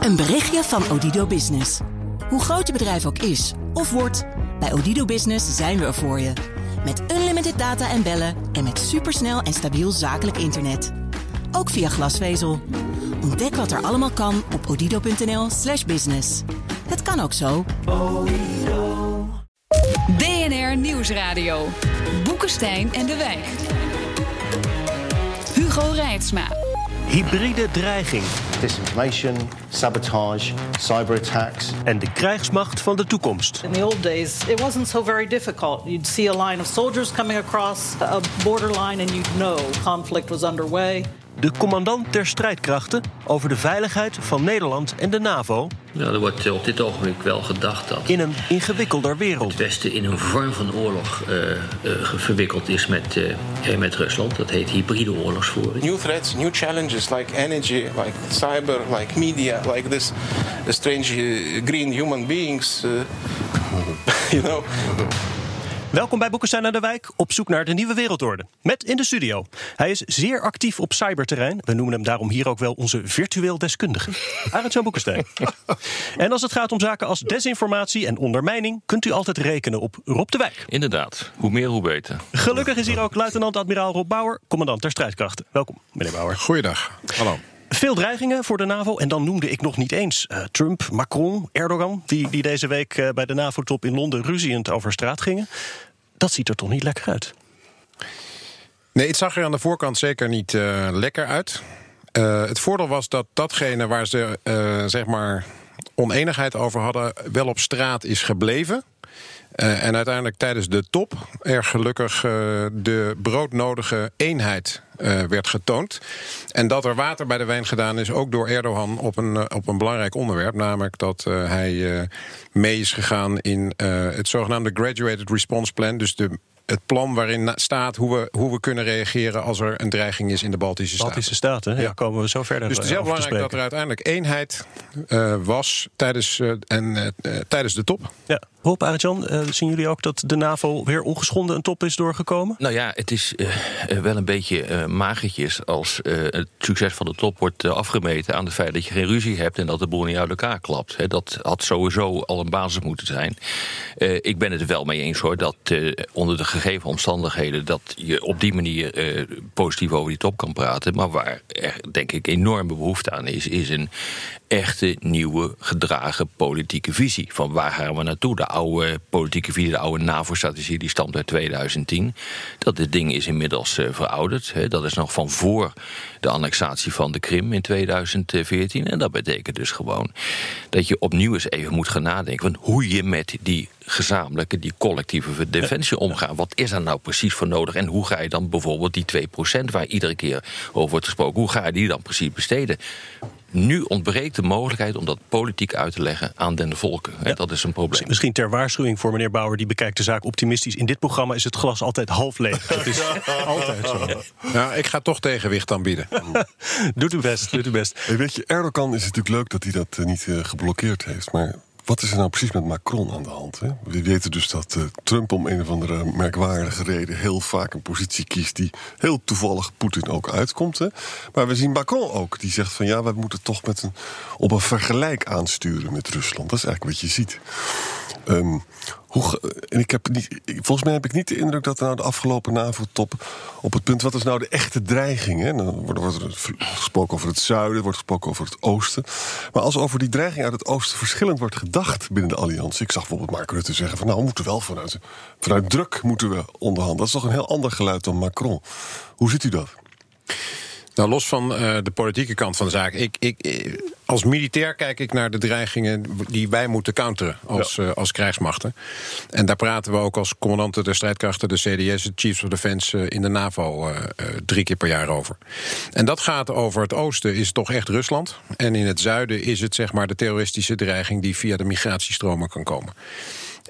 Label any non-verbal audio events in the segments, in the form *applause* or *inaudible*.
Een berichtje van Odido Business. Hoe groot je bedrijf ook is of wordt, bij Odido Business zijn we er voor je. Met unlimited data en bellen en met supersnel en stabiel zakelijk internet. Ook via glasvezel. Ontdek wat er allemaal kan op odido.nl/slash business. Het kan ook zo. BNR Nieuwsradio. Boekenstein en de Wijk. Hugo Reitsma. Hybride dreiging disinformation, sabotage, cyberattacks. en de krijgsmacht van de toekomst. In the old days, it wasn't so very difficult. You'd see a line of soldiers coming across a borderline and you'd know conflict was underway. De commandant der strijdkrachten over de veiligheid van Nederland en de NAVO Ja, er wordt op dit ogenblik wel gedacht dat in een ingewikkelder wereld. het Westen in een vorm van oorlog eh, eh, verwikkeld is met, eh, met Rusland. Dat heet hybride oorlogsvoering. new threats, new challenges like energy, like cyber, like media, like this strange uh, green human beings. Uh, *laughs* you know. Welkom bij Boekenstein aan de Wijk, op zoek naar de nieuwe wereldorde. Met in de studio. Hij is zeer actief op cyberterrein. We noemen hem daarom hier ook wel onze virtueel deskundige. *laughs* Arend-Jan Boekenstein. en als het gaat om zaken als desinformatie en ondermijning... kunt u altijd rekenen op Rob de Wijk. Inderdaad, hoe meer hoe beter. Gelukkig is hier ook luitenant-admiraal Rob Bauer... commandant der strijdkrachten. Welkom, meneer Bauer. Goeiedag. Hallo. Veel dreigingen voor de NAVO. En dan noemde ik nog niet eens eh, Trump, Macron, Erdogan... Die, die deze week eh, bij de NAVO-top in Londen ruziend over straat gingen. Dat ziet er toch niet lekker uit? Nee, het zag er aan de voorkant zeker niet eh, lekker uit. Het voordeel was dat datgene waar ze zeg maar oneenigheid over hadden, wel op straat is gebleven. Eh, en uiteindelijk tijdens de top er gelukkig eh, de broodnodige eenheid eh, werd getoond. En dat er water bij de wijn gedaan is, ook door Erdogan, op een, op een belangrijk onderwerp. Namelijk dat hij mee is gegaan in het zogenaamde Graduated Response Plan. Dus de, het plan waarin staat hoe we, hoe we kunnen reageren als er een dreiging is in de Baltische Staten. Baltische Staten, ja. Ja. komen we zo verder Dus het is eh, heel belangrijk dat er uiteindelijk eenheid eh, was tijdens, eh, en, tijdens de top. Ja. Rob, Arjan, zien jullie ook dat de NAVO weer ongeschonden een top is doorgekomen? Nou ja, het is wel een beetje eh, magertjes als eh, het succes van de top wordt afgemeten aan het feit dat je geen ruzie hebt en dat de boel niet uit elkaar klapt. Hè, dat had sowieso al een basis moeten zijn. Eh, ik ben het er wel mee eens hoor dat eh, onder de gegeven omstandigheden dat je op die manier eh, positief over die top kan praten. Maar waar er denk ik enorme behoefte aan is, is een echte nieuwe gedragen politieke visie. Van waar gaan we naartoe? De oude politieke visie, de oude NAVO-strategie, die stamt uit 2010. Dat dit ding is inmiddels eh, verouderd. Hè. Dat is nog van voor de annexatie van de Krim in 2014. En dat betekent dus gewoon dat je opnieuw eens even moet gaan nadenken... van hoe je met die gezamenlijke, die collectieve defensie omgaat. Wat is er nou precies voor nodig? En hoe ga je dan bijvoorbeeld die 2% waar iedere keer over wordt gesproken... hoe ga je die dan precies besteden? Nu ontbreekt de mogelijkheid om dat politiek uit te leggen aan den volken. Hè, Dat is een probleem. Misschien ter waarschuwing voor meneer Bauer, die bekijkt de zaak optimistisch. In dit programma is het glas altijd half leeg. Dat is *laughs* altijd zo. Nou, ik ga toch tegenwicht aanbieden. *laughs* Doet uw best, doet uw best. Hey, weet je, Erdogan is natuurlijk leuk dat hij dat eh, niet eh, geblokkeerd heeft. Maar wat is er nou precies met Macron aan de hand? Hè? We weten dus dat eh, Trump om een of andere merkwaardige reden heel vaak een positie kiest die heel toevallig Poetin ook uitkomt. Hè? Maar we zien Macron ook, die zegt van ja, we moeten toch met een, op een vergelijk aansturen met Rusland. Dat is eigenlijk wat je ziet. Ehm, hoe, en ik heb niet, volgens mij heb ik niet de indruk dat nou de afgelopen NAVO-top op het punt wat is nou de echte dreiging. Hè? Dan wordt, wordt er gesproken over het zuiden, wordt gesproken over het oosten. Maar als over die dreiging uit het oosten verschillend wordt gedacht binnen de alliantie. Ik zag bijvoorbeeld Mark Rutte zeggen van nou we moeten wel vanuit, vanuit druk moeten we onderhandelen. Dat is toch een heel ander geluid dan Macron. Hoe ziet u dat? Nou, los van eh, de politieke kant van de zaak. Ik, ik, eh, als militair kijk ik naar de dreigingen die wij moeten counteren als, eh, als krijgsmachten. En daar praten we ook als commandanten der strijdkrachten, de CDS, de Chiefs of Defense in de NAVO drie keer per jaar over. En dat gaat over het oosten, is toch echt Rusland. En in het zuiden is het zeg maar de terroristische dreiging die via de migratiestromen kan komen.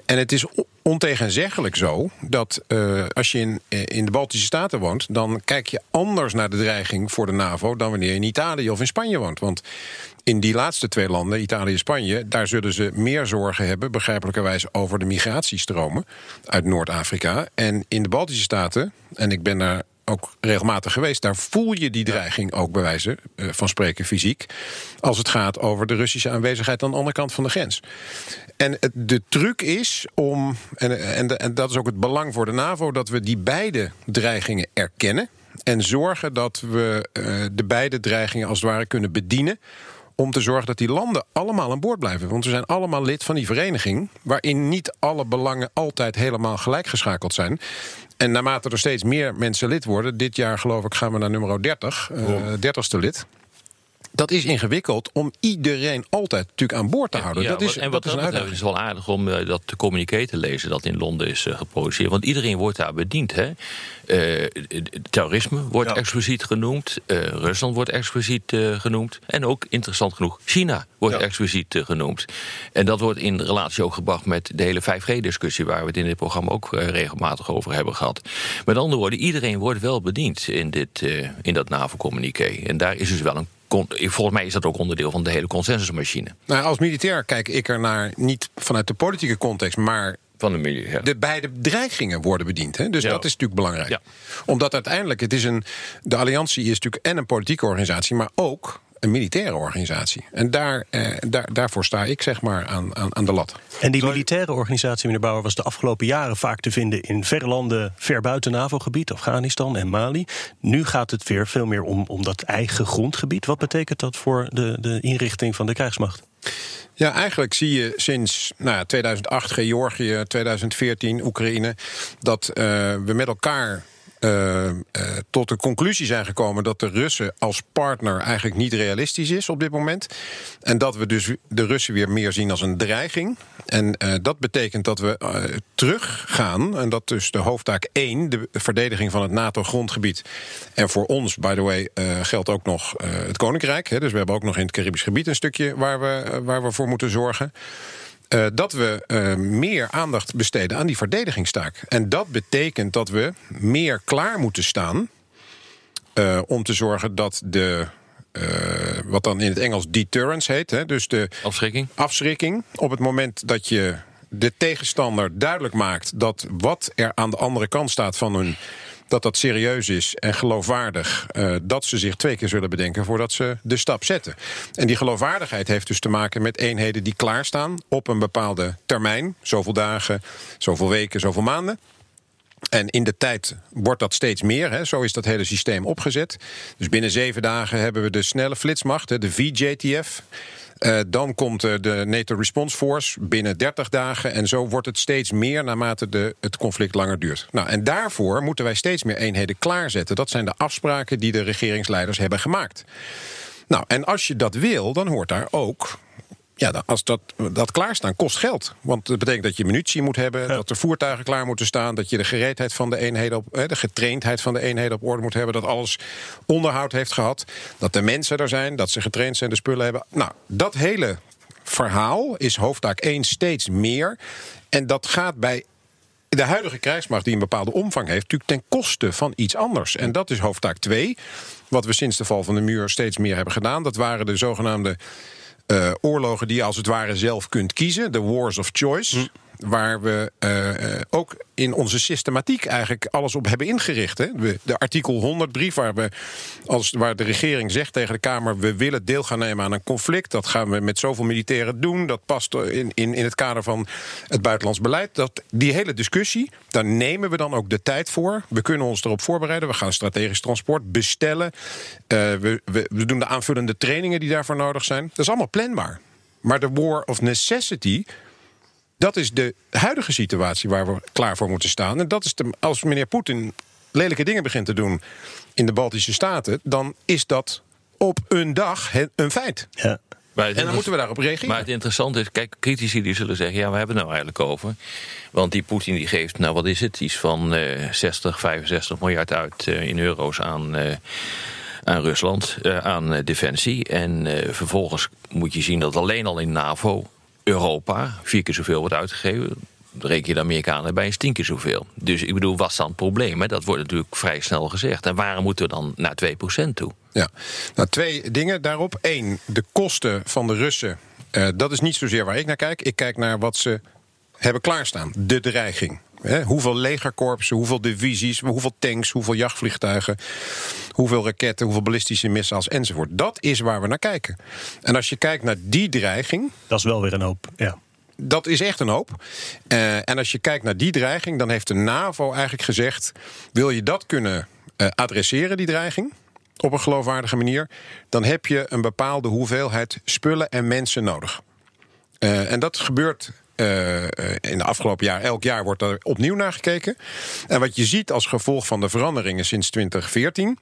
En het is ontegenzeggelijk zo dat eh, als je in, eh, in de Baltische Staten woont, dan kijk je anders naar de dreiging voor de NAVO dan wanneer je in Italië of in Spanje woont. Want in die laatste twee landen, Italië en Spanje, daar zullen ze meer zorgen hebben, begrijpelijkerwijs, over de migratiestromen uit Noord-Afrika. En in de Baltische Staten, en ik ben daar ook regelmatig geweest. Daar voel je die dreiging ook bij wijze eh, van spreken fysiek. Als het gaat over de Russische aanwezigheid aan de andere kant van de grens. En de truc is om, en, en, en dat is ook het belang voor de NAVO, dat we die beide dreigingen erkennen. En zorgen dat we uh, de beide dreigingen als het ware kunnen bedienen om te zorgen dat die landen allemaal aan boord blijven. Want we zijn allemaal lid van die vereniging... waarin niet alle belangen altijd helemaal gelijkgeschakeld zijn. En naarmate er steeds meer mensen lid worden... dit jaar geloof ik gaan we naar nummer 30, uh, 30ste lid dat is ingewikkeld om iedereen altijd natuurlijk aan boord te houden. Ja, dat is, en dat is een wel aardig om uh, dat te communiqué te lezen dat in Londen is uh, geproduceerd. Want iedereen wordt daar bediend. Hè? Uh, terrorisme wordt ja. expliciet genoemd. Rusland wordt expliciet genoemd. En ook, interessant genoeg, China wordt ja. expliciet genoemd. En dat wordt in relatie ook gebracht met de hele 5G-discussie... waar we het in dit programma ook regelmatig over hebben gehad. Met andere woorden, iedereen wordt wel bediend in, dit, in dat NAVO-communiqué. En daar is dus wel een volgens mij is dat ook onderdeel van de hele consensusmachine. Nou, als militair kijk ik er naar niet vanuit de politieke context, maar van de, milieu, ja. de beide dreigingen worden bediend. Hè? Dus ja. dat is natuurlijk belangrijk. Ja. Omdat uiteindelijk, het is een, de alliantie is natuurlijk en een politieke organisatie, maar ook een militaire organisatie. En daar, eh, daar, daarvoor sta ik zeg maar aan, aan, aan de lat. En die militaire organisatie, meneer Bauer, was de afgelopen jaren vaak te vinden in verre landen ver buiten NAVO-gebied, Afghanistan en Mali. Nu gaat het weer veel meer om, om dat eigen grondgebied. Wat betekent dat voor de, de inrichting van de krijgsmacht? Ja, eigenlijk zie je sinds nou ja, 2008 Georgië, 2014 Oekraïne, dat uh, we met elkaar uh, uh, tot de conclusie zijn gekomen dat de Russen als partner eigenlijk niet realistisch is op dit moment. En dat we dus de Russen weer meer zien als een dreiging. En uh, dat betekent dat we teruggaan. En dat dus de hoofdtaak 1, de verdediging van het NATO-grondgebied. En voor ons, by the way, geldt ook nog het Koninkrijk. Hè, dus we hebben ook nog in het Caribisch gebied een stukje waar we, waar we voor moeten zorgen. Uh, dat we uh, meer aandacht besteden aan die verdedigingstaak. En dat betekent dat we meer klaar moeten staan uh, om te zorgen dat de. wat dan in het Engels deterrence heet, hè, dus de afschrikking. afschrikking. Op het moment dat je de tegenstander duidelijk maakt dat wat er aan de andere kant staat van hun dat dat serieus is en geloofwaardig, uh, dat ze zich twee keer zullen bedenken voordat ze de stap zetten. En die geloofwaardigheid heeft dus te maken met eenheden die klaarstaan op een bepaalde termijn, zoveel dagen, zoveel weken, zoveel maanden. En in de tijd wordt dat steeds meer. Hè. Zo is dat hele systeem opgezet. Dus binnen zeven dagen hebben we de snelle flitsmacht, de VJTF. Uh, dan komt de NATO Response Force binnen 30 dagen. En zo wordt het steeds meer naarmate de, het conflict langer duurt. Nou, en daarvoor moeten wij steeds meer eenheden klaarzetten. Dat zijn de afspraken die de regeringsleiders hebben gemaakt. Nou, en als je dat wil, dan hoort daar ook ja, als dat, dat klaarstaan kost geld. Want dat betekent dat je munitie moet hebben, ja. dat er voertuigen klaar moeten staan, dat je de gereedheid van de eenheden op, de getraindheid van de eenheden op orde moet hebben, dat alles onderhoud heeft gehad, dat de mensen er zijn, dat ze getraind zijn, de spullen hebben. Nou, dat hele verhaal is hoofdtaak 1 steeds meer. En dat gaat bij de huidige krijgsmacht, die een bepaalde omvang heeft, natuurlijk ten koste van iets anders. En dat is hoofdtaak 2. Wat we sinds de val van de muur steeds meer hebben gedaan. Dat waren de zogenaamde oorlogen die je als het ware zelf kunt kiezen. De wars of choice. Hm. Waar we uh, ook in onze systematiek eigenlijk alles op hebben ingericht. Hè. De artikel 100 brief waar, we, als, waar de regering zegt tegen de Kamer... we willen deel gaan nemen aan een conflict. Dat gaan we met zoveel militairen doen. Dat past in, in, in het kader van het buitenlands beleid. Dat, die hele discussie, daar nemen we dan ook de tijd voor. We kunnen ons erop voorbereiden. We gaan strategisch transport bestellen. Uh, we, we, we doen de aanvullende trainingen die daarvoor nodig zijn. Dat is allemaal planbaar. Maar de war of necessity dat is de huidige situatie waar we klaar voor moeten staan. En dat is de, als meneer Poetin lelijke dingen begint te doen in de Baltische Staten, dan is dat op een dag een feit. Ja. en dan moeten we daarop reageren. Maar het interessante is, kijk, critici die zullen zeggen... ja, waar hebben we het nou eigenlijk over? Want die Poetin die geeft, nou wat is het, iets van uh, 60, 65 miljard uit uh, in euro's aan... Uh, aan Rusland, uh, aan uh, defensie. En uh, vervolgens moet je zien dat alleen al in NAVO Europa vier keer zoveel wordt uitgegeven. Reken je de Amerikanen bij eens tien keer zoveel. Dus ik bedoel, wat is dan het probleem? Hè? Dat wordt natuurlijk vrij snel gezegd. En waarom moeten we dan naar 2% toe? Ja, nou twee dingen daarop. Eén, de kosten van de Russen. Uh, dat is niet zozeer waar ik naar kijk. Ik kijk naar wat ze hebben klaarstaan. De dreiging. Hè? Hoeveel legerkorpsen, hoeveel divisies, hoeveel tanks, hoeveel jachtvliegtuigen, hoeveel raketten, hoeveel ballistische missiles enzovoort. Dat is waar we naar kijken. En als je kijkt naar die dreiging. Dat is wel weer een hoop, ja. Dat is echt een hoop. Uh, en als je kijkt naar die dreiging, dan heeft de NAVO eigenlijk gezegd: wil je dat kunnen uh, adresseren, die dreiging? Op een geloofwaardige manier, dan heb je een bepaalde hoeveelheid spullen en mensen nodig. Uh, en dat gebeurt in de afgelopen jaar, elk jaar wordt er opnieuw naar gekeken. En wat je ziet als gevolg van de veranderingen sinds 2014,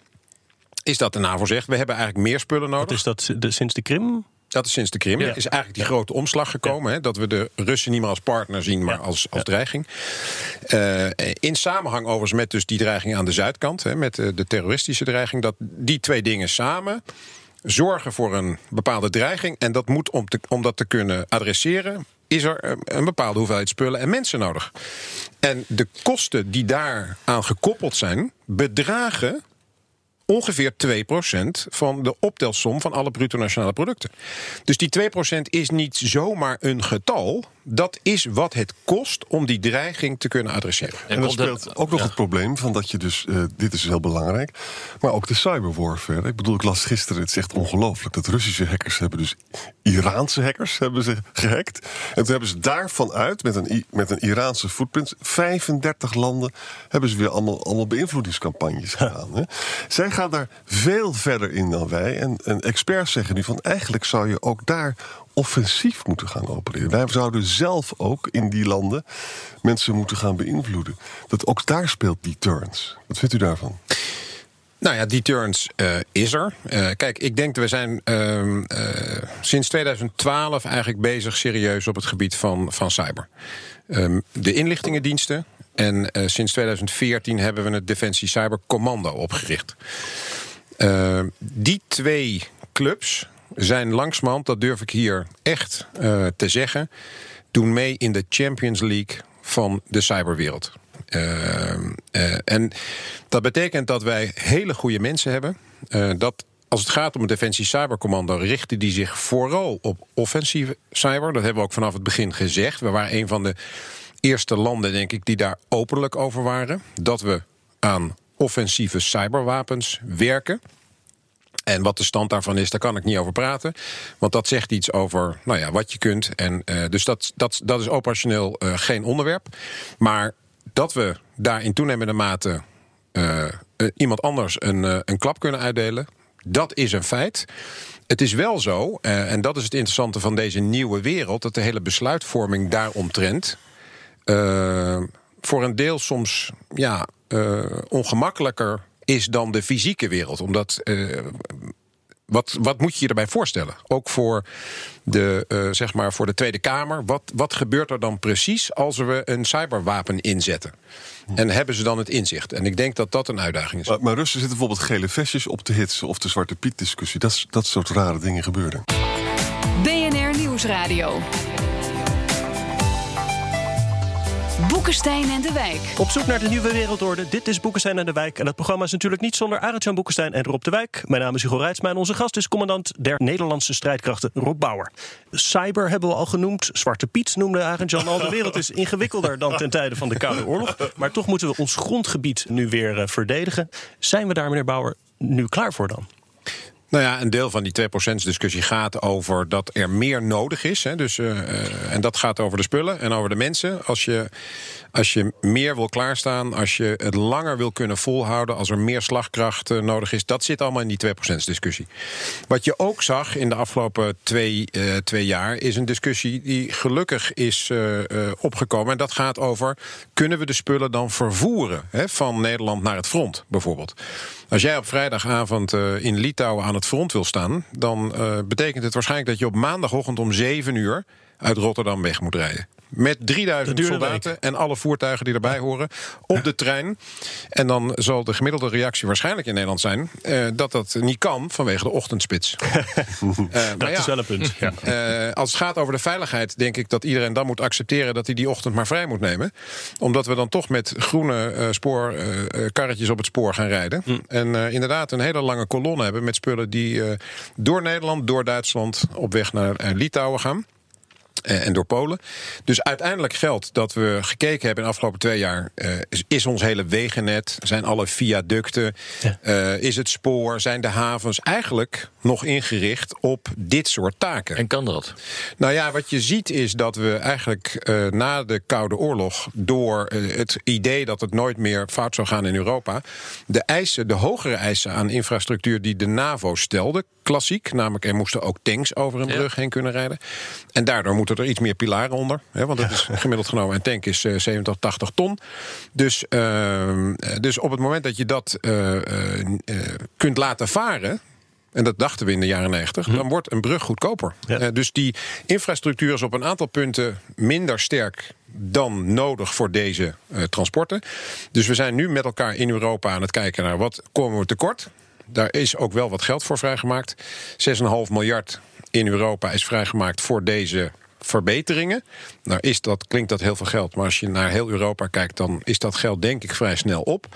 is dat de NAVO zegt: we hebben eigenlijk meer spullen nodig. Wat is dat de, sinds de Krim? Dat is sinds de Krim. Ja. is eigenlijk die grote omslag gekomen. Hè, dat we de Russen niet meer als partner zien, maar als, als dreiging. Uh, in samenhang overigens met dus die dreiging aan de zuidkant, hè, met de, de terroristische dreiging, dat die twee dingen samen zorgen voor een bepaalde dreiging. En dat moet om, te, om dat te kunnen adresseren, is er een bepaalde hoeveelheid spullen en mensen nodig. En de kosten die daaraan gekoppeld zijn, bedragen ongeveer 2% van de optelsom van alle bruto nationale producten. Dus die 2% is niet zomaar een getal. Dat is wat het kost om die dreiging te kunnen adresseren. En, en dat speelt ook nog ja. het probleem van dat je dus, uh, dit is heel belangrijk, maar ook de cyberwarfare. Ik bedoel, ik las gisteren, het is echt ongelooflijk, dat Russische hackers hebben dus Iraanse hackers hebben ze gehackt. En toen hebben ze daarvan uit, met een, met een Iraanse footprint, 35 landen hebben ze weer allemaal, allemaal beïnvloedingscampagnes *laughs* gedaan. Hè. Zij gaan daar veel verder in dan wij. En, experts zeggen nu van eigenlijk zou je ook daar offensief moeten gaan opereren. Wij zouden zelf ook in die landen mensen moeten gaan beïnvloeden. Dat ook daar speelt deterrence. Wat vindt u daarvan? Nou ja, deterrence uh, is er. Uh, kijk, ik denk dat we zijn uh, sinds 2012 eigenlijk bezig serieus op het gebied van, van cyber. Ehm, de inlichtingendiensten. En sinds 2014 hebben we het Defensie Cyber Commando opgericht. Ehm, die twee clubs zijn langsmand, dat durf ik hier echt uh, te zeggen, doen mee in de Champions League van de cyberwereld. En dat betekent dat wij hele goede mensen hebben. dat als het gaat om het Defensie Cybercommando, richten die zich vooral op offensieve cyber. Dat hebben we ook vanaf het begin gezegd. We waren een van de eerste landen, denk ik, die daar openlijk over waren. Dat we aan offensieve cyberwapens werken. En wat de stand daarvan is, daar kan ik niet over praten. Want dat zegt iets over nou ja, wat je kunt. En, uh, dus dat, dat, dat is operationeel uh, geen onderwerp. Maar dat we daar in toenemende mate uh, iemand anders een, een klap kunnen uitdelen, dat is een feit. Het is wel zo, en dat is het interessante van deze nieuwe wereld, dat de hele besluitvorming daaromtrent voor een deel soms ja, ongemakkelijker is dan de fysieke wereld. Omdat. Uh, wat, wat moet je je erbij voorstellen? Ook voor de, uh, zeg maar voor de Tweede Kamer. Wat, wat gebeurt er dan precies als we een cyberwapen inzetten? En hebben ze dan het inzicht? En ik denk dat dat een uitdaging is. Maar, maar Russen zitten bijvoorbeeld gele vestjes op te hitsen... of de Zwarte Piet-discussie. Dat, dat soort rare dingen gebeuren. BNR Nieuwsradio. Boekenstein en de Wijk. Op zoek naar de nieuwe wereldorde. Dit is Boekenstein en de Wijk. En het programma is natuurlijk niet zonder Arend-Jan Boekenstein en Rob de Wijk. Mijn naam is Hugo Reitsma en onze gast is commandant der Nederlandse strijdkrachten Rob Bauer. Cyber hebben we al genoemd. Zwarte Piet noemde Arend-Jan al. De wereld is ingewikkelder dan ten tijde van de Koude Oorlog. Maar toch moeten we ons grondgebied nu weer uh, verdedigen. Zijn we daar, meneer Bauer, nu klaar voor dan? Nou ja, een deel van die 2% discussie gaat over dat er meer nodig is. Hè, dus, uh, en dat gaat over de spullen en over de mensen. Als je, als je meer wil klaarstaan, als je het langer wil kunnen volhouden, als er meer slagkracht uh, nodig is, dat zit allemaal in die 2% discussie. Wat je ook zag in de afgelopen twee, uh, twee jaar, is een discussie die gelukkig is opgekomen. En dat gaat over: kunnen we de spullen dan vervoeren hè, van Nederland naar het front, bijvoorbeeld? Als jij op vrijdagavond uh, in Litouwen aan het front wil staan, dan uh, betekent het waarschijnlijk dat je op maandagochtend om 7 uur uit Rotterdam weg moet rijden. Met 3000 soldaten en alle voertuigen die erbij horen op de trein. En dan zal de gemiddelde reactie waarschijnlijk in Nederland zijn uh, dat dat niet kan vanwege de ochtendspits. uh, *laughs* dat ja, is wel een punt. Ja. Uh, als het gaat over de veiligheid, denk ik dat iedereen dan moet accepteren dat hij die ochtend maar vrij moet nemen. Omdat we dan toch met groene spoorkarretjes op het spoor gaan rijden. Hm. En inderdaad een hele lange kolonne hebben met spullen die door Nederland, door Duitsland op weg naar Litouwen gaan. Eh, en door Polen. Dus uiteindelijk geldt dat we gekeken hebben in de afgelopen twee jaar. eh, is, is ons hele wegennet, zijn alle viaducten, eh, is het spoor, zijn de havens eigenlijk nog ingericht op dit soort taken. En kan dat? Nou ja, wat je ziet is dat we eigenlijk na de Koude Oorlog, door het idee dat het nooit meer fout zou gaan in Europa, de eisen, de hogere eisen aan infrastructuur die de NAVO stelde, klassiek, namelijk er moesten ook tanks over een brug heen kunnen rijden. En daardoor moeten er iets meer pilaren onder, hè, want het is gemiddeld genomen een tank is eh, 70, 80 ton. Dus, ehm, eh, dus op het moment dat je dat eh, eh, eh, kunt laten varen. En dat dachten we in de jaren 90. Dan wordt een brug goedkoper. Eh, dus die infrastructuur is op een aantal punten minder sterk dan nodig voor deze eh, transporten. Dus we zijn nu met elkaar in Europa aan het kijken naar wat komen we tekort. Daar is ook wel wat geld voor vrijgemaakt. 6,5 miljard in Europa is vrijgemaakt voor deze verbeteringen. Nou is dat, klinkt dat heel veel geld, maar als je naar heel Europa kijkt, dan is dat geld denk ik vrij snel op.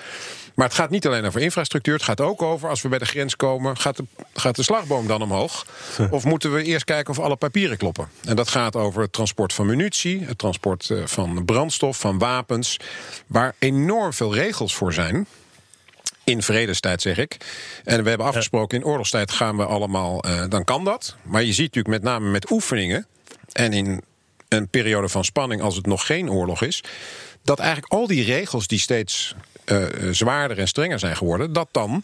Maar het gaat niet alleen over infrastructuur, het gaat ook over als we bij de grens komen, gaat de, gaat de slagboom dan omhoog? Of moeten we eerst kijken of alle papieren kloppen? En dat gaat over het transport van munitie, het transport eh, van brandstof, van wapens, waar enorm veel regels voor zijn. In vredestijd zeg ik. En we hebben afgesproken, in oorlogstijd gaan we allemaal, eh, dan kan dat. Maar je ziet natuurlijk met name met oefeningen en in een periode van spanning als het nog geen oorlog is, dat eigenlijk al die regels die steeds eh, zwaarder en strenger zijn geworden, dat dan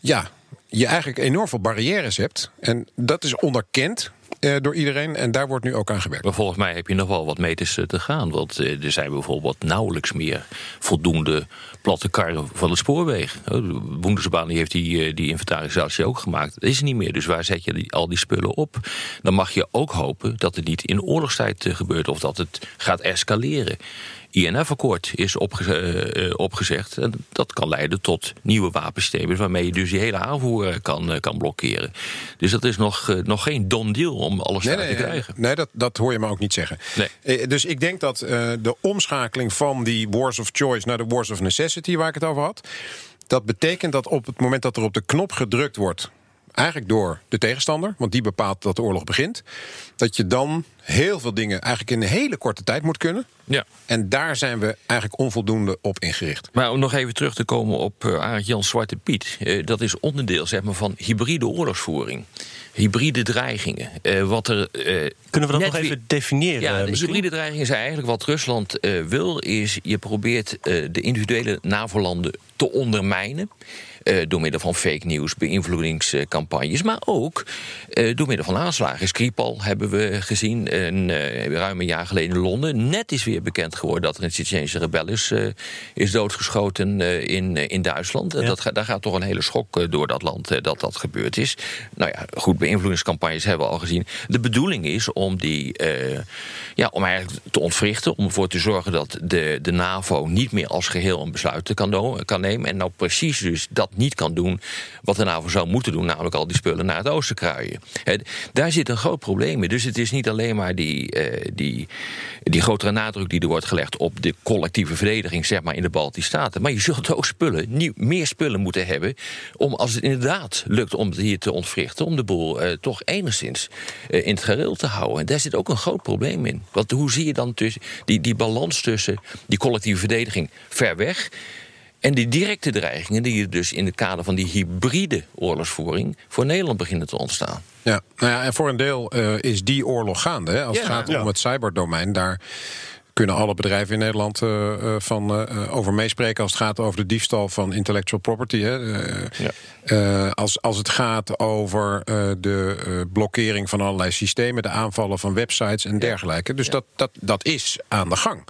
ja, je eigenlijk enorm veel barrières hebt. En dat is onderkend eh, door iedereen en daar wordt nu ook aan gewerkt. Maar volgens mij heb je nog wel wat meters eh, te gaan. Want eh, er zijn bijvoorbeeld nauwelijks meer voldoende platte karren van de spoorwegen. Oh, De Bundesbahn die heeft die, die inventarisatie ook gemaakt. Dat is er niet meer. Dus waar zet je al die spullen op? Dan mag je ook hopen dat het niet in oorlogstijd gebeurt of dat het gaat escaleren. INF-akkoord is opge eh, eh, opgezegd. En dat kan leiden tot nieuwe wapensystemen... waarmee je dus die hele aanvoer eh, kan, kan blokkeren. Dus dat is nog, nog geen don deal om alles Nee, te krijgen. nee dat, dat hoor je me ook niet zeggen. Nee. Dus ik denk dat de omschakeling van die wars of choice naar de wars of necessity, waar ik het over had, dat betekent dat op het moment dat er op de knop gedrukt wordt, eigenlijk door de tegenstander, want die bepaalt dat de oorlog begint, dat je dan heel veel dingen eigenlijk in een hele korte tijd moet kunnen. Ja. En daar zijn we eigenlijk onvoldoende op ingericht. Maar om nog even terug te komen op uh, Arend Jan Zwarte Piet. Uh, dat is onderdeel zeg maar, van hybride oorlogsvoering. Hybride dreigingen. Uh, wat er, Kunnen we dat nog even weer... definiëren? Ja, de misschien? hybride dreigingen zijn eigenlijk wat Rusland wil, is je probeert de individuele NAVO-landen te ondermijnen. Uh, door middel van fake news, beïnvloedingscampagnes, maar ook uh, door middel van aanslagen. Skripal hebben we gezien een, uh, ruim een jaar geleden in Londen. Net is weer bekend geworden dat er een Tsjetsjeense rebel is, is doodgeschoten in, in Duitsland. Ja. Dat, daar gaat toch een hele schok door dat land dat dat gebeurd is. Nou ja, goed, beïnvloedingscampagnes hebben we al gezien. De bedoeling is om die ja, om eigenlijk te ontwrichten, om ervoor te zorgen dat de, de NAVO niet meer als geheel een besluit kan, kan nemen. En nou precies dus dat niet kan doen wat de NAVO zou moeten doen, namelijk al die spullen naar het oosten kruien. He, daar zit een groot probleem in. Dus het is niet alleen maar die, uh, die, die grotere nadruk die er wordt gelegd op de collectieve verdediging, zeg maar in de Baltische Staten. Maar je zult ook spullen, nieuw, meer spullen moeten hebben, om als het inderdaad lukt om het hier te ontwrichten, om de boel uh, toch enigszins uh, in het gereel te houden. En daar zit ook een groot probleem in. Want hoe zie je dan tussen die, die balans tussen die collectieve verdediging ver weg en die directe dreigingen die dus in het kader van die hybride oorlogsvoering voor Nederland beginnen te ontstaan. Ja, nou ja en voor een deel uh, is die oorlog gaande. Hè? Als ja, het gaat ja. om het cyberdomein, daar kunnen alle bedrijven in Nederland uh, van, uh, over meespreken als het gaat over de diefstal van intellectual property. Hè. Ja. als, als het gaat over de blokkering van allerlei systemen, de aanvallen van websites en dergelijke. Dus dat, dat, dat is aan de gang.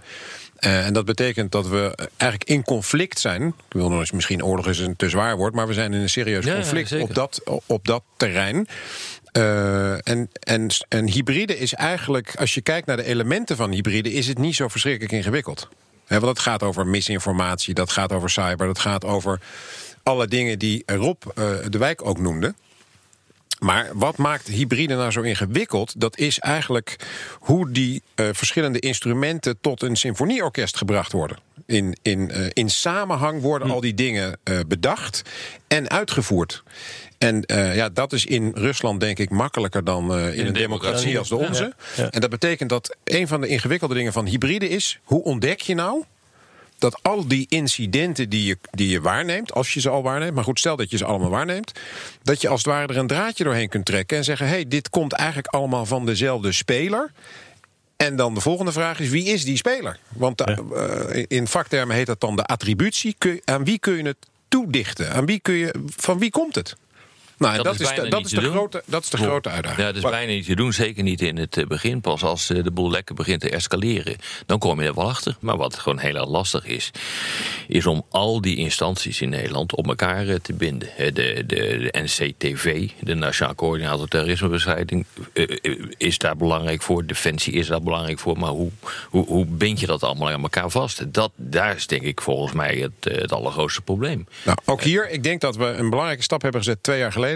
Uh, en dat betekent dat we eigenlijk in conflict zijn. Ik wil nog eens, misschien oorlog is een te zwaar woord, maar we zijn in een serieus conflict ja, op, dat, op dat terrein. Uh, en, en, en hybride is eigenlijk, als je kijkt naar de elementen van hybride, is het niet zo verschrikkelijk ingewikkeld. He, want het gaat over misinformatie, dat gaat over cyber, dat gaat over alle dingen die Rob uh, de Wijk ook noemde. Maar wat maakt hybride nou zo ingewikkeld? Dat is eigenlijk hoe die uh, verschillende instrumenten tot een symfonieorkest gebracht worden. In, in, uh, in samenhang worden hm. al die dingen uh, bedacht en uitgevoerd. En uh, ja, dat is in Rusland denk ik makkelijker dan uh, in, in, een democratie als de onze. Ja, ja. En dat betekent dat een van de ingewikkelde dingen van hybride is... hoe ontdek je nou dat al die incidenten die je, die je waarneemt, als je ze al waarneemt, maar goed, stel dat je ze allemaal waarneemt, dat je als het ware er een draadje doorheen kunt trekken en zeggen: hé, hey, dit komt eigenlijk allemaal van dezelfde speler. En dan de volgende vraag is: wie is die speler? Want uh, in vaktermen heet dat dan de attributie. Kun, aan wie kun je het toedichten? Aan wie kun je, van wie komt het? Nou, dat, dat, is, de, dat, is de grote, dat is de grote uitdaging. Ja, dat is bijna niet te doen. Zeker niet in het eh, begin. Pas als eh, de boel lekker begint te escaleren, dan kom je er wel achter. Maar wat gewoon heel erg lastig is, is om al die instanties in Nederland op elkaar eh, te binden. De, de, de NCTV, de Nationaal Coördinator Terrorismebestrijding, is daar belangrijk voor. Defensie is daar belangrijk voor. Maar hoe, hoe, hoe bind je dat allemaal aan elkaar vast? Dat, daar is denk ik volgens mij het, het allergrootste probleem. Nou, ook hier, ik denk dat we een belangrijke stap hebben gezet twee jaar geleden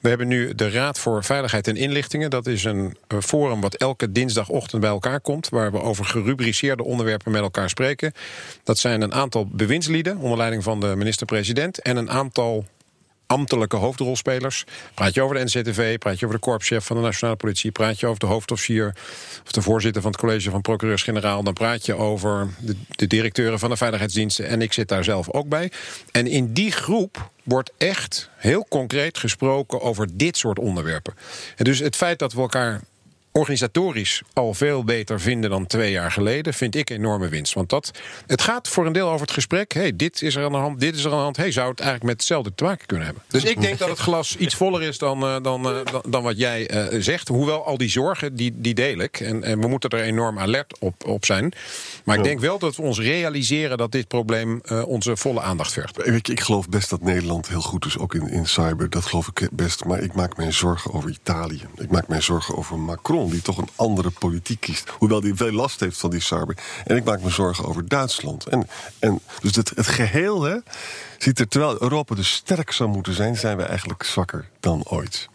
we hebben nu de Raad voor Veiligheid en Inlichtingen. Dat is een forum wat elke dinsdagochtend bij elkaar komt... waar we over gerubriceerde onderwerpen met elkaar spreken. Dat zijn een aantal bewindslieden onder leiding van de minister-president... en een aantal ambtelijke hoofdrolspelers. Praat je over de NCTV, praat je over de korpschef van de Nationale Politie... praat je over de hoofdofficier of de voorzitter van het college van procureurs-generaal... dan praat je over de, de directeuren van de veiligheidsdiensten... en ik zit daar zelf ook bij. En in die groep wordt echt heel concreet gesproken over dit soort onderwerpen. En dus het feit dat we elkaar organisatorisch al veel beter vinden dan twee jaar geleden, vind ik enorme winst. Want dat, het gaat voor een deel over het gesprek. hey, dit is er aan de hand, dit is er aan de hand. hey, zou het eigenlijk met hetzelfde te maken kunnen hebben? Dus ik denk dat het glas iets voller is dan, dan, uh, dan, dan, wat jij uh, zegt. Hoewel al die zorgen, die, die deel ik. En, en we moeten er enorm alert op, op zijn. Maar ik denk wel dat we ons realiseren dat dit probleem onze volle aandacht vergt. Ik, ik geloof best dat Nederland heel goed is, ook in, in cyber. Dat geloof ik best. Maar ik maak mij zorgen over Italië. Ik maak mij zorgen over Macron die toch een andere politiek kiest. Hoewel die veel last heeft van die cyber. En ik maak me zorgen over Duitsland. En, en dus het, het geheel hè, ziet er, terwijl Europa dus sterk zou moeten zijn, zijn we eigenlijk zwakker dan ooit.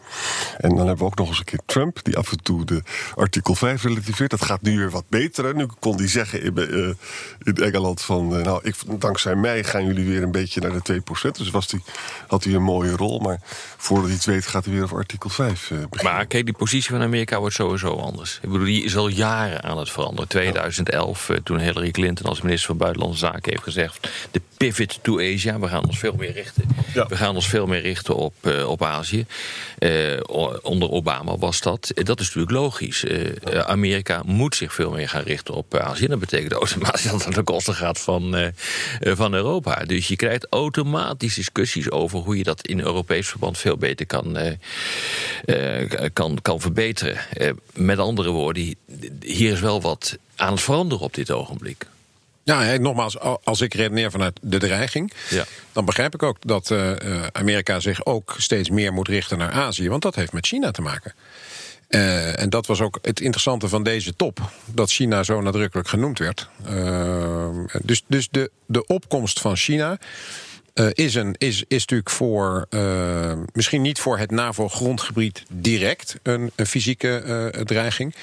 En dan hebben we ook nog eens een keer Trump, die af en toe de artikel 5 relativeert. Dat gaat nu weer wat beter. Hè? Nu kon hij zeggen in, uh, in Engeland van... Uh, nou, ik, dankzij mij gaan jullie weer een beetje naar de 2%. Dus was die, had hij een mooie rol. Maar voordat hij het weet gaat hij weer over artikel 5 uh, beginnen. Maar kijk, die positie van Amerika wordt sowieso anders. Ik bedoel, die is al jaren aan het veranderen. 2011, ja. toen Hillary Clinton als minister van Buitenlandse Zaken heeft gezegd... de pivot to Asia, we gaan ons veel meer richten. Ja. We gaan ons veel meer richten op, op Azië. Uh, onder Obama was dat. Dat is natuurlijk logisch. Uh, Amerika moet zich veel meer gaan richten op Azië. *laughs* Dat betekent automatisch dat het ten koste gaat van, van Europa. Dus je krijgt automatisch discussies over hoe je dat in Europees verband veel beter kan, kan, kan verbeteren. met andere woorden, hier is wel wat aan het veranderen op dit ogenblik. Ja, nogmaals, als ik redeneer vanuit de dreiging, ja. dan begrijp ik ook dat uh, Amerika zich ook steeds meer moet richten naar Azië, want dat heeft met China te maken. Uh, en dat was ook het interessante van deze top, dat China zo nadrukkelijk genoemd werd. Uh, dus dus de, de opkomst van China. Uh, is, een, is, is natuurlijk voor, misschien niet voor het NAVO-grondgebied direct een, een fysieke dreiging.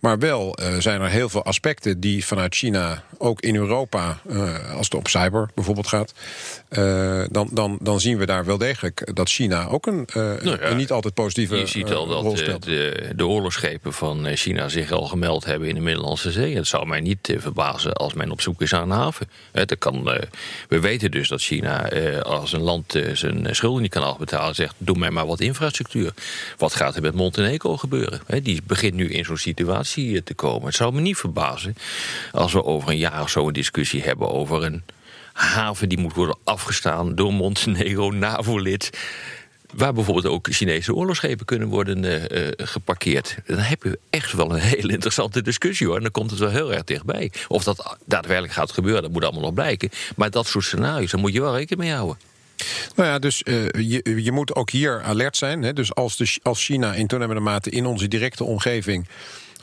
Maar wel uh, zijn er heel veel aspecten die vanuit China, ook in Europa, uh, als het op cyber bijvoorbeeld gaat, uh, dan, dan, dan zien we daar wel degelijk dat China ook een, nou ja, een niet altijd positieve Je ziet al dat de, de oorlogsschepen van China zich al gemeld hebben in de Middellandse Zee. Het zou mij niet verbazen als men op zoek is aan een haven. Het kan, we weten dus dat China, als een land zijn schulden niet kan afbetalen, zegt: doe mij maar wat infrastructuur. Wat gaat er met Montenegro gebeuren? Die begint nu in zo'n situatie te komen. Het zou me niet verbazen als we over een jaar of zo een discussie hebben over een haven die moet worden afgestaan door Montenegro, *laughs* NAVO-lid. Waar bijvoorbeeld ook Chinese oorlogsschepen kunnen worden uh, geparkeerd. Dan heb je echt wel een hele interessante discussie hoor. En dan komt het wel heel erg dichtbij. Of dat daadwerkelijk gaat gebeuren, dat moet allemaal nog blijken. Maar dat soort scenario's, daar moet je wel rekening mee houden. Nou ja, dus je, je moet ook hier alert zijn. Hè? Dus als, de, als China in toenemende mate in onze directe omgeving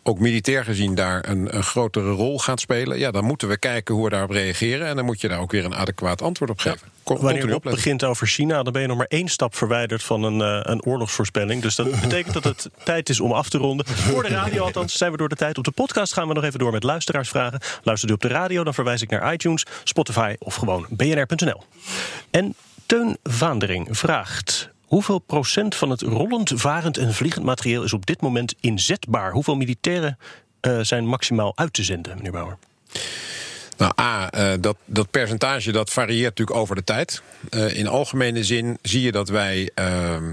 ook militair gezien daar een, een grotere rol gaat spelen, ja, dan moeten we kijken hoe we daarop reageren. En dan moet je daar ook weer een adequaat antwoord op geven. Con- Wanneer het begint over China, dan ben je nog maar één stap verwijderd van een, eh, een oorlogsvoorspelling. Dus dat *laughs* betekent dat het tijd is om af te ronden. Voor de radio althans zijn we door de tijd. Op de podcast gaan we nog even door met luisteraarsvragen. Luistert u op de radio, dan verwijs ik naar iTunes, Spotify of gewoon bnr.nl. En Teun Vaandering vraagt... Hoeveel procent van het rollend, varend en vliegend materieel is op dit moment inzetbaar? Hoeveel militairen eh, zijn maximaal uit te zenden, meneer Bauer? Nou, A, eh, dat, dat percentage dat varieert natuurlijk over de tijd. Eh, in algemene zin zie je dat wij ehm,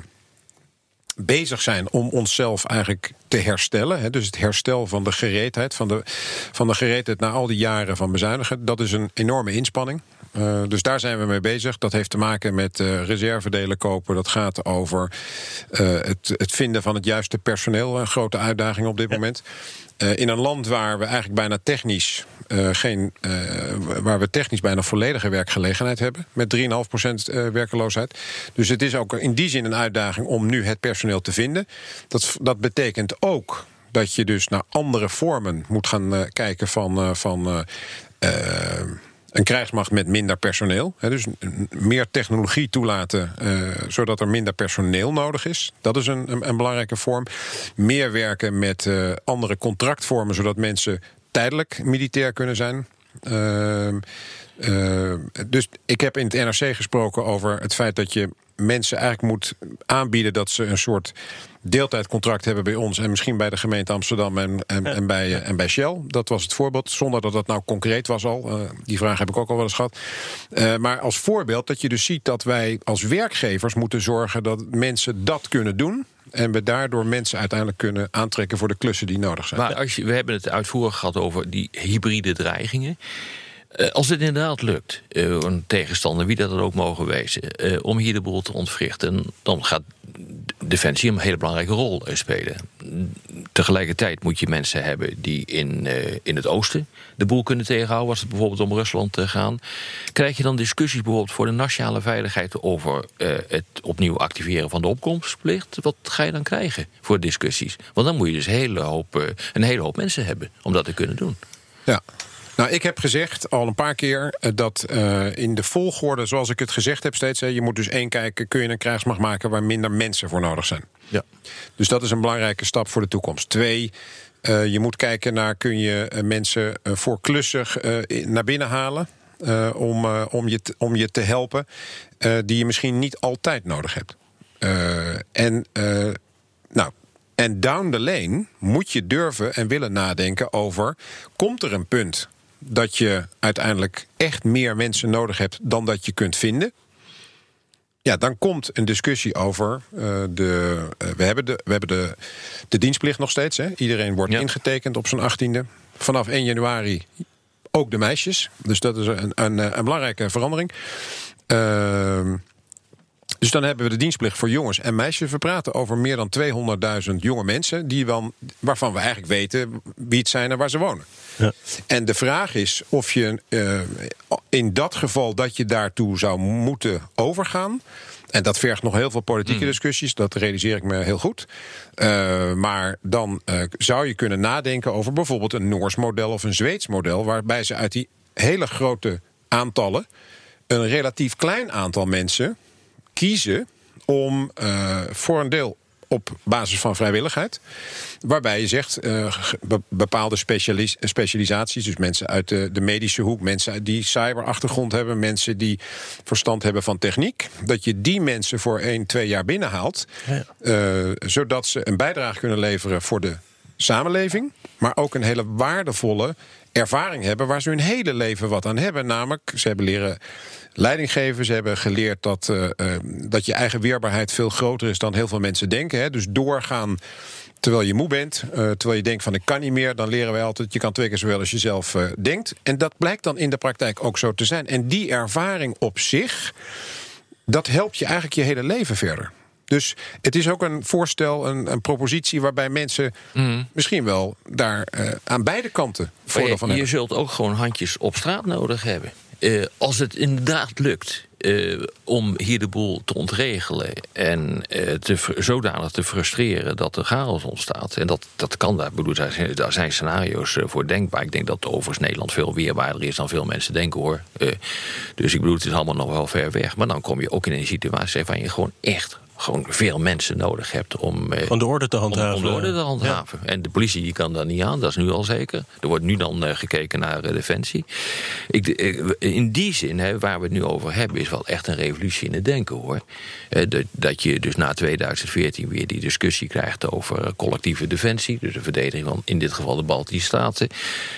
bezig zijn om onszelf eigenlijk te herstellen. Dus het herstel van de gereedheid, van de, van de gereedheid na al die jaren van bezuinigen, dat is een enorme inspanning. Uh, dus daar zijn we mee bezig. Dat heeft te maken met uh, reservedelen kopen. Dat gaat over uh, het, het, vinden van het juiste personeel. Een grote uitdaging op dit ja. moment. in een land waar we eigenlijk bijna technisch geen, waar we technisch bijna volledige werkgelegenheid hebben. Met 3,5% werkeloosheid. Dus het is ook in die zin een uitdaging om nu het personeel te vinden. Dat, dat betekent ook dat je dus naar andere vormen moet gaan kijken van. van een krijgsmacht met minder personeel. Hè, dus meer technologie toelaten, uh, zodat er minder personeel nodig is. Dat is een, een, belangrijke vorm. Meer werken met uh, andere contractvormen, zodat mensen tijdelijk militair kunnen zijn. Uh, dus ik heb in het NRC gesproken over het feit dat je mensen eigenlijk moet aanbieden dat ze een soort deeltijdcontract hebben bij ons en misschien bij de gemeente Amsterdam en, en, en bij, en bij Shell. Dat was het voorbeeld, zonder dat dat nou concreet was al. Uh, die vraag heb ik ook al wel eens gehad. Uh, maar als voorbeeld dat je dus ziet dat wij als werkgevers moeten zorgen dat mensen dat kunnen doen. En we daardoor mensen uiteindelijk kunnen aantrekken voor de klussen die nodig zijn. Maar als je, we hebben het uitvoerig gehad over die hybride dreigingen. Als het inderdaad lukt, een tegenstander, wie dat er ook mogen wezen, om hier de boel te ontwrichten, dan gaat Defensie een hele belangrijke rol spelen. Tegelijkertijd moet je mensen hebben die in, in het oosten de boel kunnen tegenhouden, als het bijvoorbeeld om Rusland gaat. Krijg je dan discussies bijvoorbeeld voor de nationale veiligheid over het opnieuw activeren van de opkomstplicht? Wat ga je dan krijgen voor discussies? Want dan moet je dus een hele hoop, een hele hoop mensen hebben om dat te kunnen doen. Ja, nou, ik heb gezegd al een paar keer dat uh, in de volgorde, zoals ik het gezegd heb steeds, hè, je moet dus één kijken, kun je een krijgsmacht maken waar minder mensen voor nodig zijn. Ja. Dus dat is een belangrijke stap voor de toekomst. Twee, uh, je moet kijken naar kun je mensen voor klussen naar binnen halen. om, om, je te, om je te helpen, die je misschien niet altijd nodig hebt. en nou, en down the lane moet je durven en willen nadenken over: komt er een punt dat je uiteindelijk echt meer mensen nodig hebt dan dat je kunt vinden. Ja, dan komt een discussie over uh, de. Uh, we hebben, de, we hebben de, de dienstplicht nog steeds. Hè? Iedereen wordt ja. ingetekend op zijn achttiende. Vanaf 1 januari ook de meisjes. Dus dat is een, een, een belangrijke verandering. Uh, dus dan hebben we de dienstplicht voor jongens en meisjes. We praten over meer dan 200.000 jonge mensen die dan, waarvan we eigenlijk weten wie het zijn en waar ze wonen. Ja. En de vraag is of je uh, in dat geval dat je daartoe zou moeten overgaan. En dat vergt nog heel veel politieke mm. discussies, dat realiseer ik me heel goed. Uh, maar dan uh, zou je kunnen nadenken over bijvoorbeeld een Noors model of een Zweeds model, waarbij ze uit die hele grote aantallen een relatief klein aantal mensen kiezen om uh, voor een deel op basis van vrijwilligheid. Waarbij je zegt uh, bepaalde specialis specialisaties, dus mensen uit de, de, medische hoek, mensen die cyberachtergrond hebben, mensen die verstand hebben van techniek, dat je die mensen voor één, twee jaar binnenhaalt, ja. uh, zodat ze een bijdrage kunnen leveren voor de samenleving, maar ook een hele waardevolle ervaring hebben waar ze hun hele leven wat aan hebben. Namelijk, ze hebben leren leiding geven. Ze hebben geleerd dat, uh, uh, dat je eigen weerbaarheid veel groter is dan heel veel mensen denken. Hè. Dus doorgaan terwijl je moe bent, uh, terwijl je denkt van ik kan niet meer, dan leren wij altijd je kan twee keer zoveel als je zelf denkt. En dat blijkt dan in de praktijk ook zo te zijn. En die ervaring op zich, dat helpt je eigenlijk je hele leven verder. Dus het is ook een voorstel, een, een propositie waarbij mensen mm. misschien wel daar uh, aan beide kanten voordeel van je hebben. Je zult ook gewoon handjes op straat nodig hebben. Uh, als het inderdaad lukt eh, om hier de boel te ontregelen en eh, te, zodanig te frustreren dat er chaos ontstaat. En dat, dat kan daar. Bedoel, daar zijn, daar zijn scenario's eh, voor denkbaar. Ik denk dat overigens Nederland veel weerbaarder is dan veel mensen denken hoor. Eh, dus ik bedoel, het is allemaal nog wel ver weg. Maar dan kom je ook in een situatie waarin je gewoon echt gewoon veel mensen nodig hebt om, eh, de orde te handhaven. om de orde te handhaven. En de politie die kan daar niet aan, dat is nu al zeker. Er wordt nu dan eh, gekeken naar eh, defensie. Ik, in die zin, hè, waar we het nu over hebben, is wel echt een revolutie in het denken hoor. Eh, dat, dat je dus na 2014 weer die discussie krijgt over collectieve defensie. Dus de verdediging van in dit geval de Baltische Staten.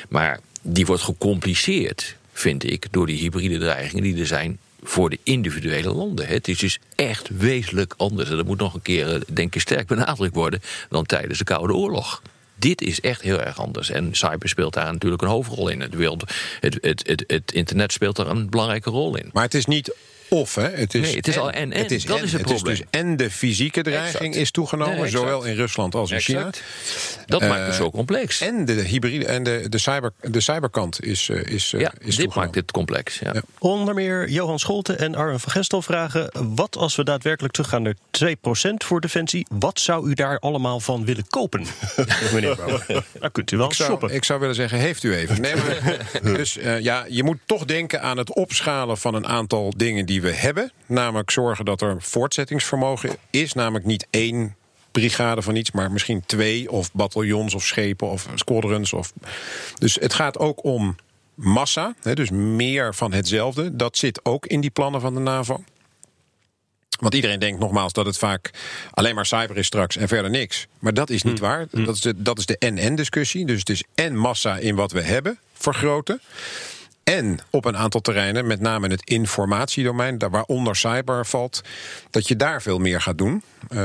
Maar die wordt gecompliceerd, vind ik, door die hybride dreigingen die er zijn voor de individuele landen. Het is dus echt wezenlijk anders. En dat moet nog een keer, eh, denk ik, sterk benadrukt worden... dan tijdens de Koude Oorlog. Dit is echt heel erg anders. En cyber speelt daar natuurlijk een hoofdrol in. Het, wereld, het, het, het, het internet speelt daar een belangrijke rol in. Maar het is niet of, hè? Het is Nee, het is al en, en. Het is Dat en. is het het probleem. is dus en de fysieke dreiging Exact. is toegenomen, Nee, zowel in Rusland als in Exact. China. Dat Eh, maakt het zo complex. En de hybride en de, de, cyber, de cyberkant is, eh, is, eh, ja, is dit maakt het complex. Ja. Ja. Onder meer Johan Scholte en Arjen van Gestel vragen... wat als we daadwerkelijk teruggaan naar 2% voor defensie... wat zou u daar allemaal van willen kopen? *laughs* Meneer Brouwer. Daar kunt u wel Ik zou, shoppen. ik zou willen zeggen, heeft u even. Nee, maar, *laughs* dus eh, ja, je moet toch denken aan het opschalen van een aantal dingen die we hebben. Namelijk zorgen dat er voortzettingsvermogen is. Namelijk niet één brigade van iets, maar misschien twee of bataljons of schepen of squadrons. Of... Dus het gaat ook om massa, hè, dus meer van hetzelfde. Dat zit ook in die plannen van de NAVO. Want iedereen denkt nogmaals dat het vaak alleen maar cyber is straks en verder niks. Maar dat is niet waar. Dat is de, dat is de en-en-discussie. Dus het is en massa in wat we hebben vergroten. En op een aantal terreinen, met name het informatiedomein, waaronder cyber valt, dat je daar veel meer gaat doen. Uh,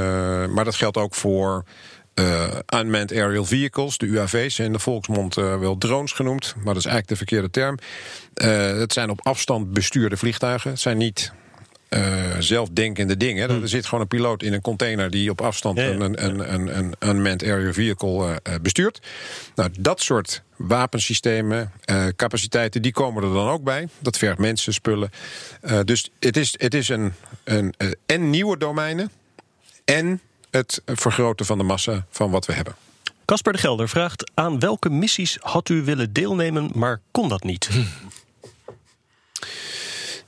maar dat geldt ook voor uh, unmanned aerial vehicles, de UAV's, in de volksmond uh, wel drones genoemd, maar dat is eigenlijk de verkeerde term. Het zijn op afstand bestuurde vliegtuigen. Het zijn niet uh, zelfdenkende dingen. Hmm. Er zit gewoon een piloot in een container die op afstand ja, ja. Een, een, een, een unmanned aerial vehicle uh, bestuurt. Nou, dat soort wapensystemen, uh, capaciteiten, die komen er dan ook bij. Dat vergt mensen, spullen. dus het is, het is een, een, en nieuwe domeinen en het vergroten van de massa van wat we hebben. Casper de Gelder vraagt: aan welke missies had u willen deelnemen, maar kon dat niet? Hm.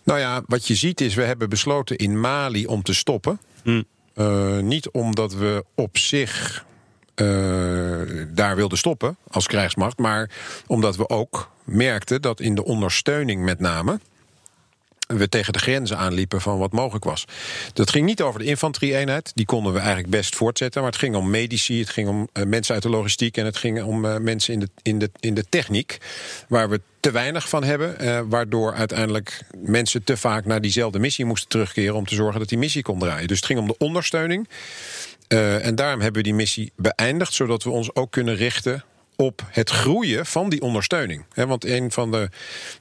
Nou ja, wat je ziet is, we hebben besloten in Mali om te stoppen. Mm. Uh, niet omdat we op zich daar wilden stoppen als krijgsmacht, maar omdat we ook merkten dat in de ondersteuning met name we tegen de grenzen aanliepen van wat mogelijk was. Dat ging niet over de infanterie-eenheid, die konden we eigenlijk best voortzetten. Maar het ging om medici, het ging om uh, mensen uit de logistiek en het ging om uh, mensen in de, in, de, in de techniek, waar we te weinig van hebben. Waardoor uiteindelijk mensen te vaak naar diezelfde missie moesten terugkeren om te zorgen dat die missie kon draaien. Dus het ging om de ondersteuning. En daarom hebben we die missie beëindigd, zodat we ons ook kunnen richten op het groeien van die ondersteuning. He, want een van de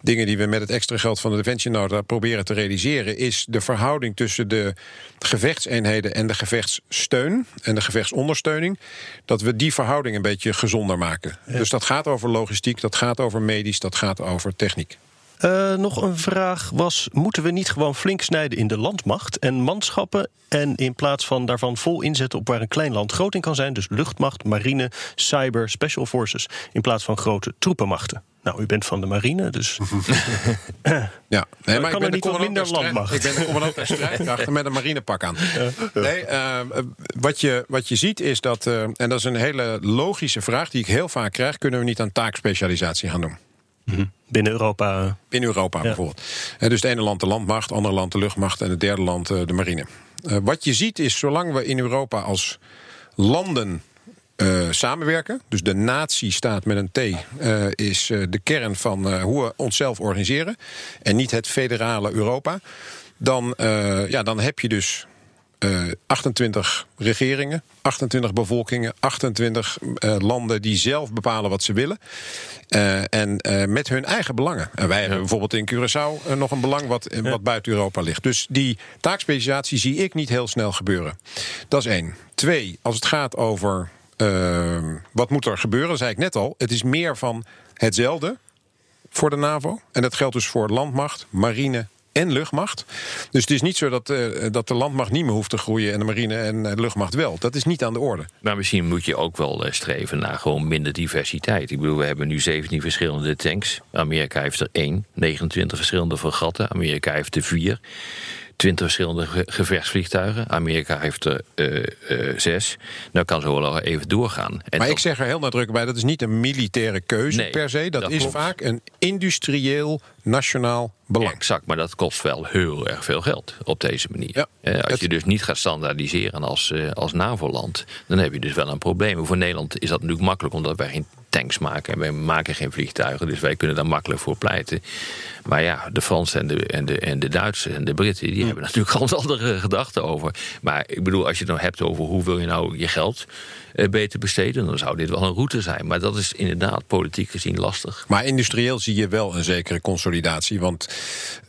dingen die we met het extra geld van de Defensienota proberen te realiseren, is de verhouding tussen de gevechtseenheden en de gevechtssteun en de gevechtsondersteuning. Dat we die verhouding een beetje gezonder maken. Ja. Dus dat gaat over logistiek, dat gaat over medisch, dat gaat over techniek. Uh, nog een vraag was: moeten we niet gewoon flink snijden in de landmacht en manschappen? En in plaats van daarvan vol inzetten op waar een klein land groot in kan zijn, dus luchtmacht, marine, cyber, special forces, in plaats van grote troepenmachten. Nou, u bent van de marine, dus. *laughs* ja, nee, maar ik ben niet wat minder landmacht. Ik ben de commandant der strijdkrachten met een marinepak aan. Nee, uh, wat, je, wat je ziet is dat, uh, en dat is een hele logische vraag die ik heel vaak krijg: kunnen we niet aan taakspecialisatie gaan doen? Mm-hmm. Binnen Europa? Binnen Europa ja. bijvoorbeeld. Uh, dus het ene land de landmacht, het andere land de luchtmacht en het derde land uh, de marine. Wat je ziet is, zolang we in Europa als landen samenwerken, dus de natie-staat met een T is de kern van hoe we onszelf organiseren en niet het federale Europa, dan, ja, dan heb je dus uh, 28 regeringen, 28 bevolkingen, 28 uh, landen die zelf bepalen wat ze willen. Uh, en met hun eigen belangen. En wij hebben bijvoorbeeld in Curaçao nog een belang wat, wat buiten Europa ligt. Dus die taakspecialisatie zie ik niet heel snel gebeuren. Dat is één. Twee, als het gaat over wat moet er gebeuren, zei ik net al. Het is meer van hetzelfde voor de NAVO. En dat geldt dus voor landmacht, marine en luchtmacht. Dus het is niet zo dat, eh, dat de landmacht niet meer hoeft te groeien en de marine en de luchtmacht wel. Dat is niet aan de orde. Maar misschien moet je ook wel eh, streven naar gewoon minder diversiteit. Ik bedoel, we hebben nu 17 verschillende tanks. Amerika heeft er één. 29 verschillende fregatten. Amerika heeft er vier. 20 verschillende ge- gevechtsvliegtuigen. Amerika heeft er eh, eh, zes. Nou kan zo wel even doorgaan. En maar ik zeg er heel nadrukkelijk bij, dat is niet een militaire keuze Nee, per se. Dat, dat is klopt. vaak een industrieel nationaal belang. Exact, maar dat kost wel heel erg veel geld op deze manier. Ja, Eh, als het- je dus niet gaat standaardiseren als, als NAVO-land, dan heb je dus wel een probleem. Voor Nederland is dat natuurlijk makkelijk, omdat wij geen tanks maken en wij maken geen vliegtuigen, dus wij kunnen daar makkelijk voor pleiten. Maar ja, de Fransen en de, en de, en de Duitsers en de Britten, die hebben natuurlijk ganz andere gedachten over. Maar ik bedoel, als je het nou hebt over hoe wil je nou je geld beter besteden, dan zou dit wel een route zijn. Maar dat is inderdaad politiek gezien lastig. Maar industrieel zie je wel een zekere consolidatie. Want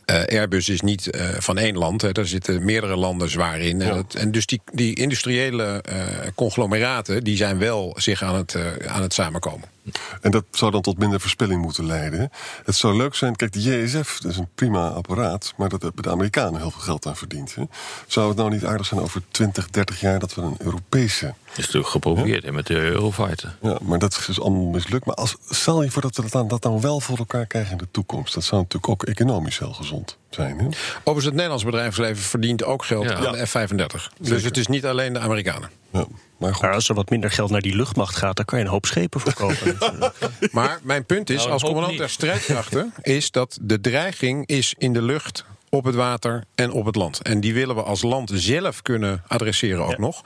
eh, Airbus is niet eh, van één land. Hè. Daar zitten meerdere landen zwaar in. En, dat- en dus die, die industriële eh, conglomeraten... die zijn wel zich aan het, eh, aan het samenkomen. En dat zou dan tot minder verspilling moeten leiden. Het zou leuk zijn, kijk, de JSF dat is een prima apparaat, maar dat hebben de Amerikanen heel veel geld aan verdiend. Hè. Zou het nou niet aardig zijn over 20, 30 jaar dat we een Europese. Dat is natuurlijk geprobeerd hè, met de Eurofighter. Ja, maar dat is dus allemaal mislukt. Maar als, stel je voor dat we dat dan, dat dan wel voor elkaar krijgen in de toekomst. Dat zou natuurlijk ook economisch heel gezond zijn. Hè? Overigens, het Nederlands bedrijfsleven verdient ook geld Ja. aan de F-35. Dus het is niet alleen de Amerikanen. Ja, maar als er wat minder geld naar die luchtmacht gaat, dan kan je een hoop schepen verkopen. *laughs* Maar mijn punt is, Nou, als commandant der strijdkrachten... is dat de dreiging is in de lucht, op het water en op het land. En die willen we als land zelf kunnen adresseren ook Ja. nog.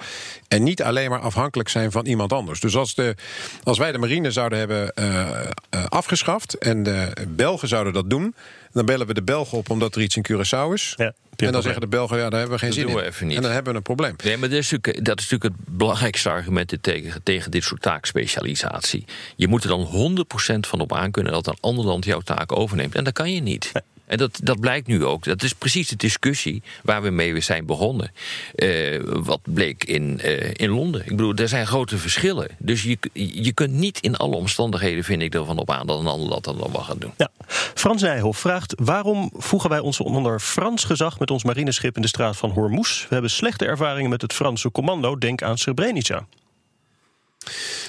En niet alleen maar afhankelijk zijn van iemand anders. Dus als, de, als wij de marine zouden hebben eh, eh, afgeschaft... en de Belgen zouden dat doen... dan bellen we de Belgen op omdat er iets in Curaçao is... Ja, en dan zeggen de Belgen, ja, daar hebben we geen Dat zin doen in. we even niet. En dan hebben we een probleem. Nee, maar dat is, natuurlijk, dat is natuurlijk het belangrijkste argument tegen, tegen dit soort taakspecialisatie. Je moet er dan 100% van op aankunnen dat een ander land jouw taak overneemt. En dat kan je niet. En dat, dat blijkt nu ook. Dat is precies de discussie waar we mee zijn begonnen. Eh, wat bleek in, eh, in Londen. Ik bedoel, er zijn grote verschillen. Dus je, je kunt niet in alle omstandigheden, vind ik, ervan op aan dat een ander dat dan wel gaat doen. Ja. Frans Nijhoff vraagt: waarom voegen wij ons onder Frans gezag met ons marineschip in de straat van Hormuz? We hebben slechte ervaringen met het Franse commando. Denk aan Srebrenica.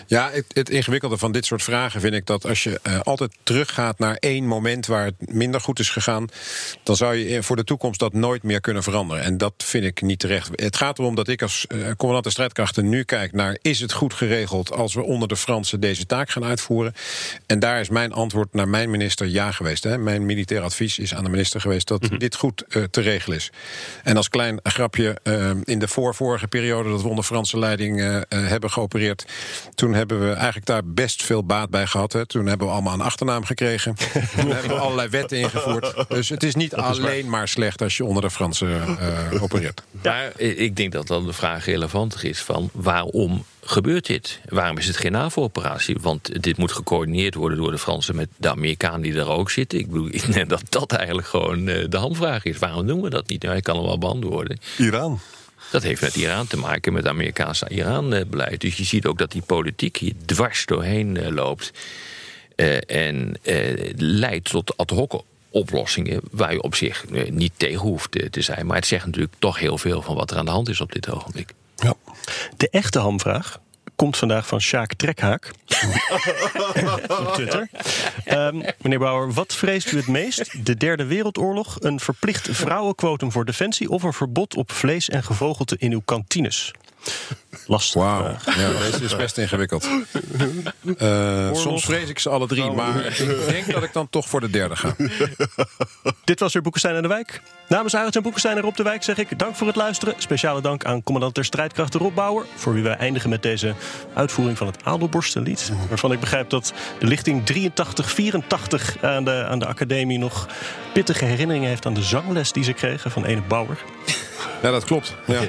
Ja, het, het ingewikkelde van dit soort vragen vind ik dat als je eh, altijd teruggaat naar één moment waar het minder goed is gegaan, dan zou je voor de toekomst dat nooit meer kunnen veranderen. En dat vind ik niet terecht. Het gaat erom dat ik als eh, commandant der strijdkrachten nu kijk naar is het goed geregeld als we onder de Fransen deze taak gaan uitvoeren. En daar is mijn antwoord naar mijn minister ja geweest. Hè. Mijn militair advies is aan de minister geweest dat dit goed eh, te regelen is. En als klein grapje, in de voorvorige periode dat we onder Franse leiding hebben geopereerd, toen hebben we eigenlijk daar best veel baat bij gehad. Hè. Toen hebben we allemaal een achternaam gekregen. *laughs* toen hebben we allerlei wetten ingevoerd. Dus het is niet alleen maar slecht als je onder de Fransen eh, opereert. Maar ik denk dat dan de vraag relevanter is van waarom gebeurt dit? Waarom is het geen NAVO-operatie? Want dit moet gecoördineerd worden door de Fransen met de Amerikanen die er ook zitten. Ik bedoel, *laughs* ik denk dat dat eigenlijk gewoon eh, de hamvraag is. Waarom doen we dat niet? Nou, ik kan hem wel beantwoorden. Iran. Dat heeft met Iran te maken, met het Amerikaanse Iran-beleid. Dus je ziet ook dat die politiek hier dwars doorheen eh, loopt. Eh, en eh, leidt tot ad hoc oplossingen waar je op zich niet tegen hoeft te zijn. Maar het zegt natuurlijk toch heel veel van wat er aan de hand is op dit ogenblik. Ja. De echte hamvraag komt vandaag van Sjaak Trekhaak. *laughs* op Twitter. Ehm, meneer Bauer, wat vreest u het meest? De derde wereldoorlog, een verplicht vrouwenquotum voor defensie... of een verbod op vlees en gevogelte in uw kantines? Lastig. Wauw, ja, deze is best ingewikkeld. *laughs* Eh, soms vrees ik ze alle drie, maar *laughs* ik denk dat ik dan toch voor de derde ga. *laughs* Dit was weer Boekenstein en de Wijk. Namens Arends en Boekenstein en Rob de Wijk zeg ik dank voor het luisteren. Speciale dank aan commandant der strijdkrachten Rob Bauer... voor wie wij eindigen met deze uitvoering van het Adelborstenlied. Waarvan ik begrijp dat de lichting 8384 aan de, aan de academie... nog pittige herinneringen heeft aan de zangles die ze kregen van ene Bauer. Ja, dat klopt. Ja.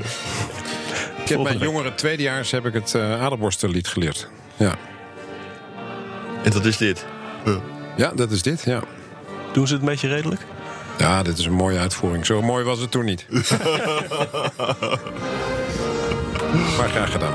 Ik heb mijn jongere tweedejaars heb ik het uh, Adelborstenlied geleerd. Ja. En dat is dit. ja, dat is dit, ja. Doen ze het een beetje redelijk? Ja, dit is een mooie uitvoering. Zo mooi was het toen niet. *laughs* maar graag gedaan.